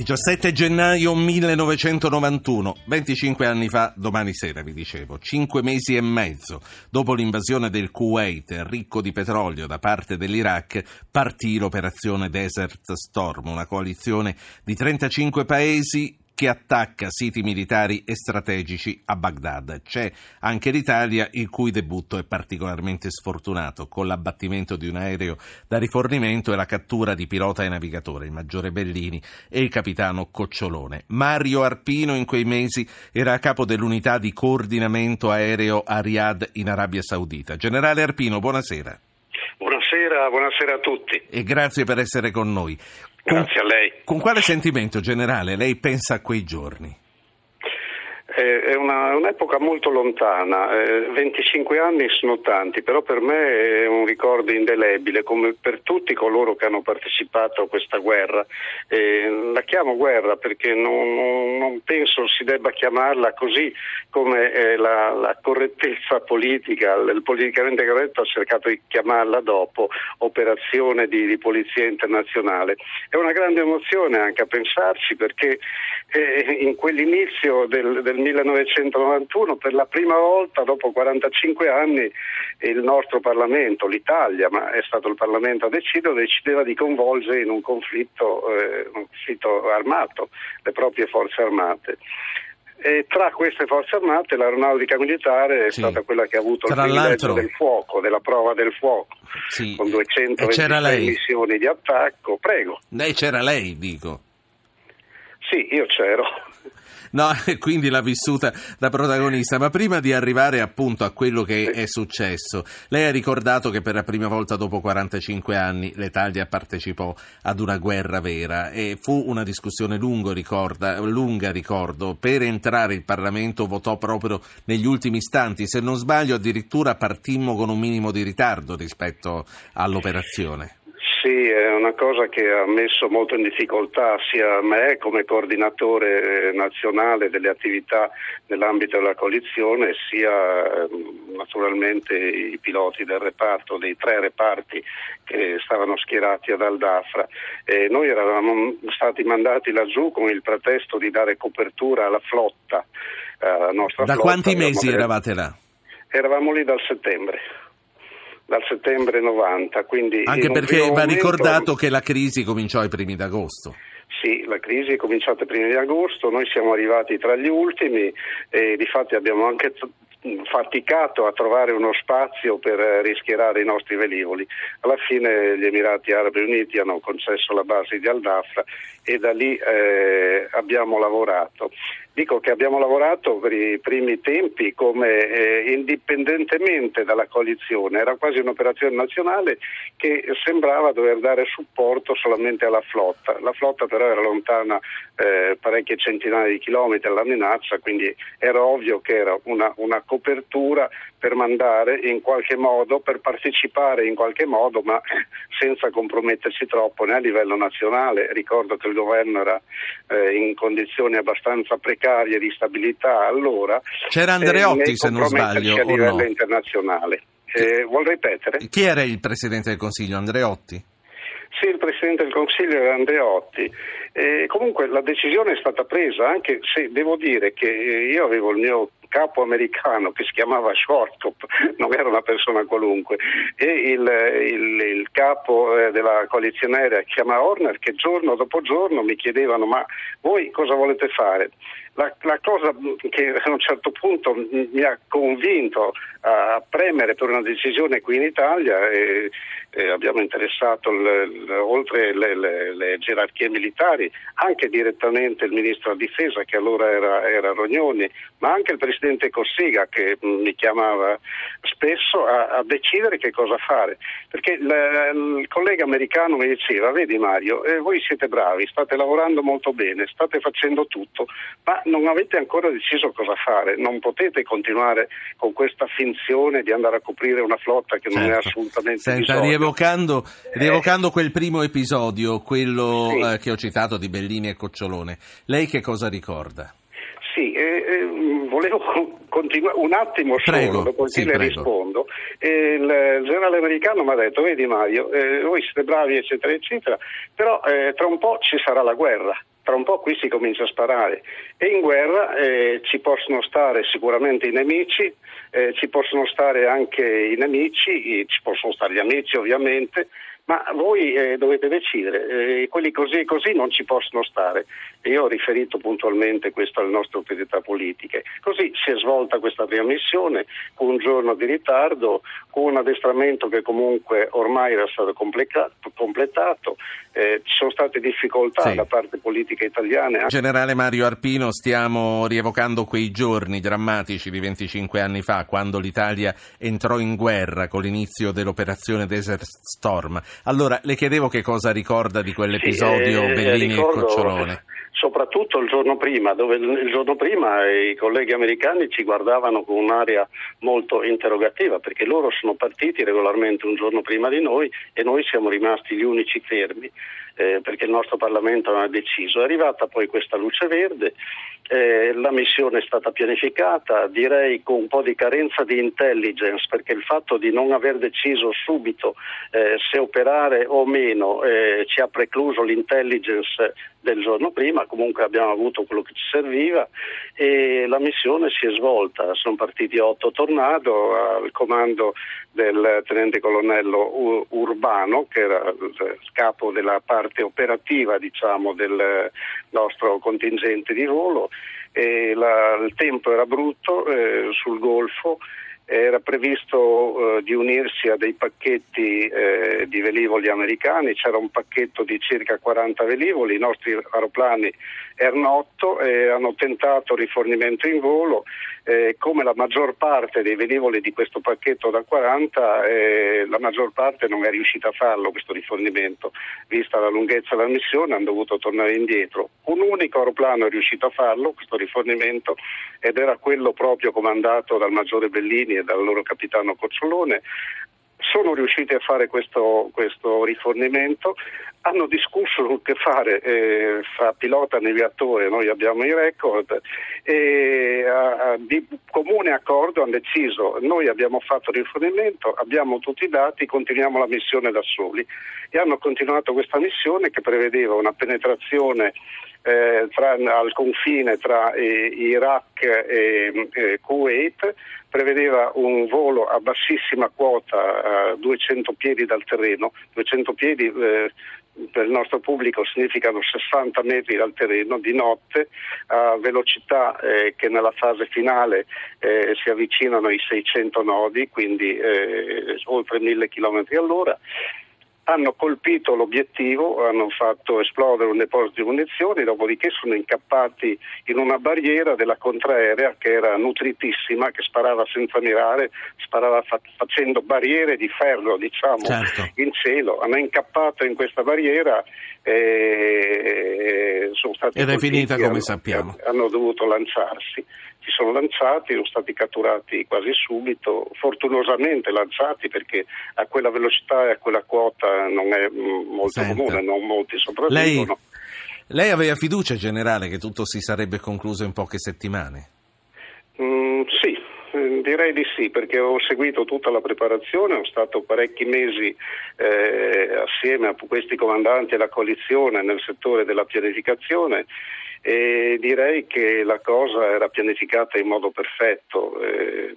17 gennaio 1991, 25 anni fa, domani sera vi dicevo, 5 mesi e mezzo dopo l'invasione del Kuwait ricco di petrolio da parte dell'Iraq, partì l'operazione Desert Storm, una coalizione di 35 paesi che attacca siti militari e strategici a Baghdad. C'è anche l'Italia, il cui debutto è particolarmente sfortunato, con l'abbattimento di un aereo da rifornimento e la cattura di pilota e navigatore, il maggiore Bellini e il capitano Cocciolone. Mario Arpino in quei mesi era a capo dell'unità di coordinamento aereo a Riyadh in Arabia Saudita. Generale Arpino, buonasera. Buonasera, buonasera a tutti. E grazie per essere con noi. Grazie a lei. Con quale sentimento generale lei pensa a quei giorni? È una, un'epoca molto lontana, eh, 25 anni sono tanti, però per me è un ricordo indelebile, come per tutti coloro che hanno partecipato a questa guerra. Eh, la chiamo guerra perché non, non, non, penso si debba chiamarla così come eh, la, la, correttezza politica, il politicamente corretto ha cercato di chiamarla dopo, operazione di, di polizia internazionale. È una grande emozione anche a pensarci perché eh, in quell'inizio del, del 1991 per la prima volta dopo 45 anni il nostro Parlamento, l'Italia, ma è stato il Parlamento a decidere, decideva di coinvolgere in un conflitto, eh, un conflitto armato le proprie forze armate. E tra queste forze armate l'aeronautica militare è sì. stata quella che ha avuto tra il privilegio del fuoco, della prova del fuoco, sì. con 226 missioni di attacco. Prego. Lei c'era lei, dico. Sì, io c'ero. No, quindi l'ha vissuta da protagonista. Ma prima di arrivare appunto a quello che è successo, lei ha ricordato che per la prima volta dopo 45 anni l'Italia partecipò ad una guerra vera e fu una discussione lungo, ricorda, lunga, ricordo. Per entrare il Parlamento votò proprio negli ultimi istanti. Se non sbaglio, addirittura partimmo con un minimo di ritardo rispetto all'operazione. Sì, è una cosa che ha messo molto in difficoltà sia me come coordinatore eh, nazionale delle attività nell'ambito della coalizione, sia ehm, naturalmente i piloti del reparto, dei tre reparti che stavano schierati ad Aldafra. E noi eravamo stati mandati laggiù con il pretesto di dare copertura alla flotta, alla nostra da flotta. quanti mesi eravate là? Eravamo lì dal settembre dal settembre 90. Anche perché va momento... ricordato che la crisi cominciò ai primi d'agosto. Sì, la crisi è cominciata ai primi di agosto, noi siamo arrivati tra gli ultimi e di fatti abbiamo anche faticato a trovare uno spazio per rischierare i nostri velivoli. Alla fine gli Emirati Arabi Uniti hanno concesso la base di Al-Dafra e da lì eh, abbiamo lavorato. Dico che abbiamo lavorato per i primi tempi come eh, indipendentemente dalla coalizione, era quasi un'operazione nazionale che sembrava dover dare supporto solamente alla flotta. La flotta però era lontana eh, parecchie centinaia di chilometri dalla minaccia, quindi era ovvio che era una, una copertura per mandare in qualche modo, per partecipare in qualche modo, ma senza compromettersi troppo né a livello nazionale. Ricordo che il governo era eh, in condizioni abbastanza precarie di stabilità allora. C'era Andreotti, eh, se non sbaglio. a livello no? internazionale. Eh, vuol ripetere? Chi era il Presidente del Consiglio? Andreotti? Sì, il Presidente del Consiglio era Andreotti. Eh, comunque la decisione è stata presa, anche se devo dire che io avevo il mio capo americano che si chiamava Schwarzkopf, non era una persona qualunque, e il, il, il capo eh, della coalizione aerea che si chiama Horner che giorno dopo giorno mi chiedevano ma voi cosa volete fare? La, la, cosa che a un certo punto mi ha convinto a premere per una decisione qui in Italia e, e abbiamo interessato l, l, oltre le, le, le, gerarchie militari anche direttamente il ministro della difesa che allora era, era Rognoni ma anche il presidente Cossiga che mi chiamava spesso a, a decidere che cosa fare perché l, il collega americano mi diceva vedi Mario eh, voi siete bravi state lavorando molto bene state facendo tutto ma non avete ancora deciso cosa fare, non potete continuare con questa finzione di andare a coprire una flotta che non è certo. assolutamente Senta, rievocando, rievocando eh. quel primo episodio, quello sì. eh, che ho citato di Bellini e Cocciolone, lei che cosa ricorda? Sì, eh volevo continuare un attimo solo, prego, dopodiché sì, le prego. rispondo. il generale americano mi ha detto, vedi Mario, eh, voi siete bravi eccetera eccetera, però eh, tra un po' ci sarà la guerra tra un po' qui si comincia a sparare e in guerra eh, ci possono stare sicuramente i nemici, eh, ci possono stare anche i nemici, ci possono stare gli amici ovviamente, ma voi eh, dovete decidere, eh, quelli così e così non ci possono stare. Io ho riferito puntualmente questo alle nostre autorità politiche. Così si è svolta questa prima missione con un giorno di ritardo, con un addestramento che comunque ormai era stato completato, eh, ci sono state difficoltà sì. da parte politica italiana. Generale Mario Arpino, stiamo rievocando quei giorni drammatici di 25 anni fa, quando l'Italia entrò in guerra con l'inizio dell'operazione Desert Storm. Allora, le chiedevo che cosa ricorda di quell'episodio sì, eh, Bellini ricordo... e Cocciolone soprattutto il giorno prima, dove il giorno prima i colleghi americani ci guardavano con un'aria molto interrogativa, perché loro sono partiti regolarmente un giorno prima di noi e noi siamo rimasti gli unici fermi, eh, perché il nostro Parlamento non ha deciso. È arrivata poi questa luce verde, eh, la missione è stata pianificata, direi con un po' di carenza di intelligence, perché il fatto di non aver deciso subito eh, se operare o meno eh, ci ha precluso l'intelligence del giorno prima, comunque abbiamo avuto quello che ci serviva e la missione si è svolta, sono partiti otto tornado al comando del tenente colonnello Urbano che era il capo della parte operativa diciamo, del nostro contingente di volo la, il tempo era brutto eh, sul Golfo era previsto eh, di unirsi a dei pacchetti eh, di velivoli americani, c'era un pacchetto di circa 40 velivoli, i nostri aeroplani erano 8 e hanno tentato rifornimento in volo, eh, come la maggior parte dei velivoli di questo pacchetto da 40, eh, la maggior parte non è riuscita a farlo questo rifornimento, vista la lunghezza della missione hanno dovuto tornare indietro. Un unico aeroplano è riuscito a farlo, questo rifornimento, ed era quello proprio comandato dal maggiore Bellini e dal loro capitano Cocciolone, sono riusciti a fare questo, questo rifornimento, hanno discusso che fare eh, fra pilota e navigatore, noi abbiamo i record e a, a, di comune accordo hanno deciso noi abbiamo fatto il rifornimento, abbiamo tutti i dati, continuiamo la missione da soli. E hanno continuato questa missione che prevedeva una penetrazione eh, tra, al confine tra eh, Iraq e eh, Kuwait prevedeva un volo a bassissima quota a 200 piedi dal terreno, 200 piedi eh, per il nostro pubblico significano 60 metri dal terreno di notte a velocità eh, che nella fase finale eh, si avvicinano ai 600 nodi, quindi eh, oltre 1000 km all'ora hanno colpito l'obiettivo, hanno fatto esplodere un deposito di munizioni, dopodiché sono incappati in una barriera della contraerea che era nutritissima, che sparava senza mirare, sparava fa- facendo barriere di ferro, diciamo, certo. in cielo. Hanno incappato in questa barriera e sono stati Ed è finita come hanno, sappiamo. Hanno dovuto lanciarsi si sono lanciati, sono stati catturati quasi subito, fortunosamente lanciati perché a quella velocità e a quella quota non è mm, molto Senta. comune, non molti sopravvivono. Lei, lei, aveva fiducia generale che tutto si sarebbe concluso in poche settimane? Mm, sì, Direi di sì, perché ho seguito tutta la preparazione, ho stato parecchi mesi eh, assieme a questi comandanti e alla coalizione nel settore della pianificazione e direi che la cosa era pianificata in modo perfetto, eh,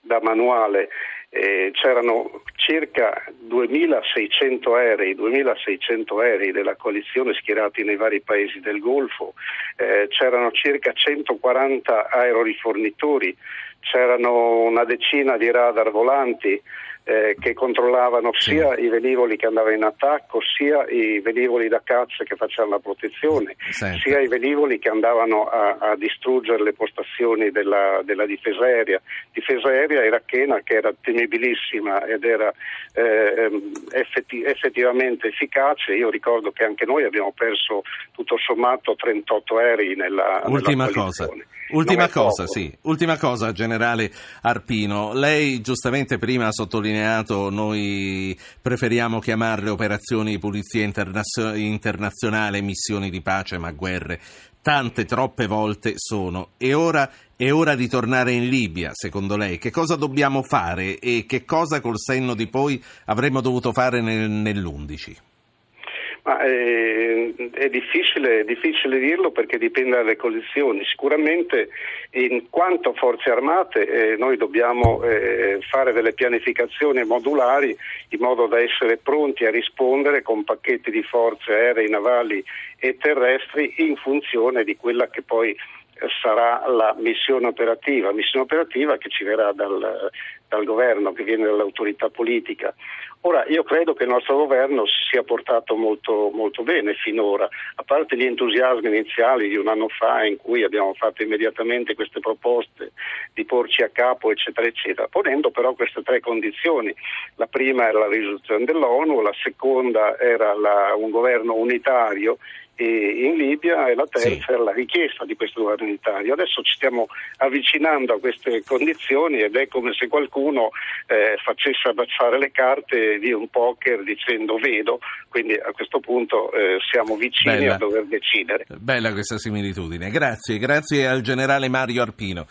da manuale. Eh, c'erano circa 2600 aerei, 2600 aerei della coalizione schierati nei vari paesi del Golfo, eh, c'erano circa 140 aerorifornitori, c'erano una decina di radar volanti, eh, che controllavano sia sì. i velivoli che andavano in attacco, sia i velivoli da caccia che facevano la protezione, Senta. sia i velivoli che andavano a, a distruggere le postazioni della, della, difesa aerea. Difesa aerea irachena che era temibilissima ed era eh, effetti, effettivamente efficace. Io ricordo che anche noi abbiamo perso tutto sommato 38 aerei nella, Ultima nella cosa. Ultima cosa, sì. Ultima cosa, generale Arpino. Lei giustamente prima ha sottolineato noi preferiamo chiamarle operazioni di pulizia internazio- internazionale, missioni di pace, ma guerre. Tante, troppe volte sono. E ora è ora di tornare in Libia, secondo lei. Che cosa dobbiamo fare e che cosa col senno di poi avremmo dovuto fare nel, nell'11? Ma, eh, è, difficile, è, difficile, dirlo perché dipende dalle condizioni. Sicuramente in quanto forze armate eh, noi dobbiamo eh, fare delle pianificazioni modulari in modo da essere pronti a rispondere con pacchetti di forze aeree, navali e terrestri in funzione di quella che poi sarà la missione operativa, missione operativa che ci verrà dal, dal governo, che viene dall'autorità politica. Ora, io credo che il nostro governo si sia portato molto, molto, bene finora, a parte gli entusiasmi iniziali di un anno fa in cui abbiamo fatto immediatamente queste proposte di porci a capo, eccetera, eccetera, ponendo però queste tre condizioni. La prima era la risoluzione dell'ONU, la seconda era la, un governo unitario in Libia e la terza sì. è la richiesta di questo governo unitario. Adesso ci stiamo avvicinando a queste condizioni ed è come se qualcuno eh, facesse abbassare le carte di un poker dicendo vedo, quindi a questo punto eh, siamo vicini Bella. a dover decidere. Bella questa similitudine. Grazie, grazie al generale Mario Arpino.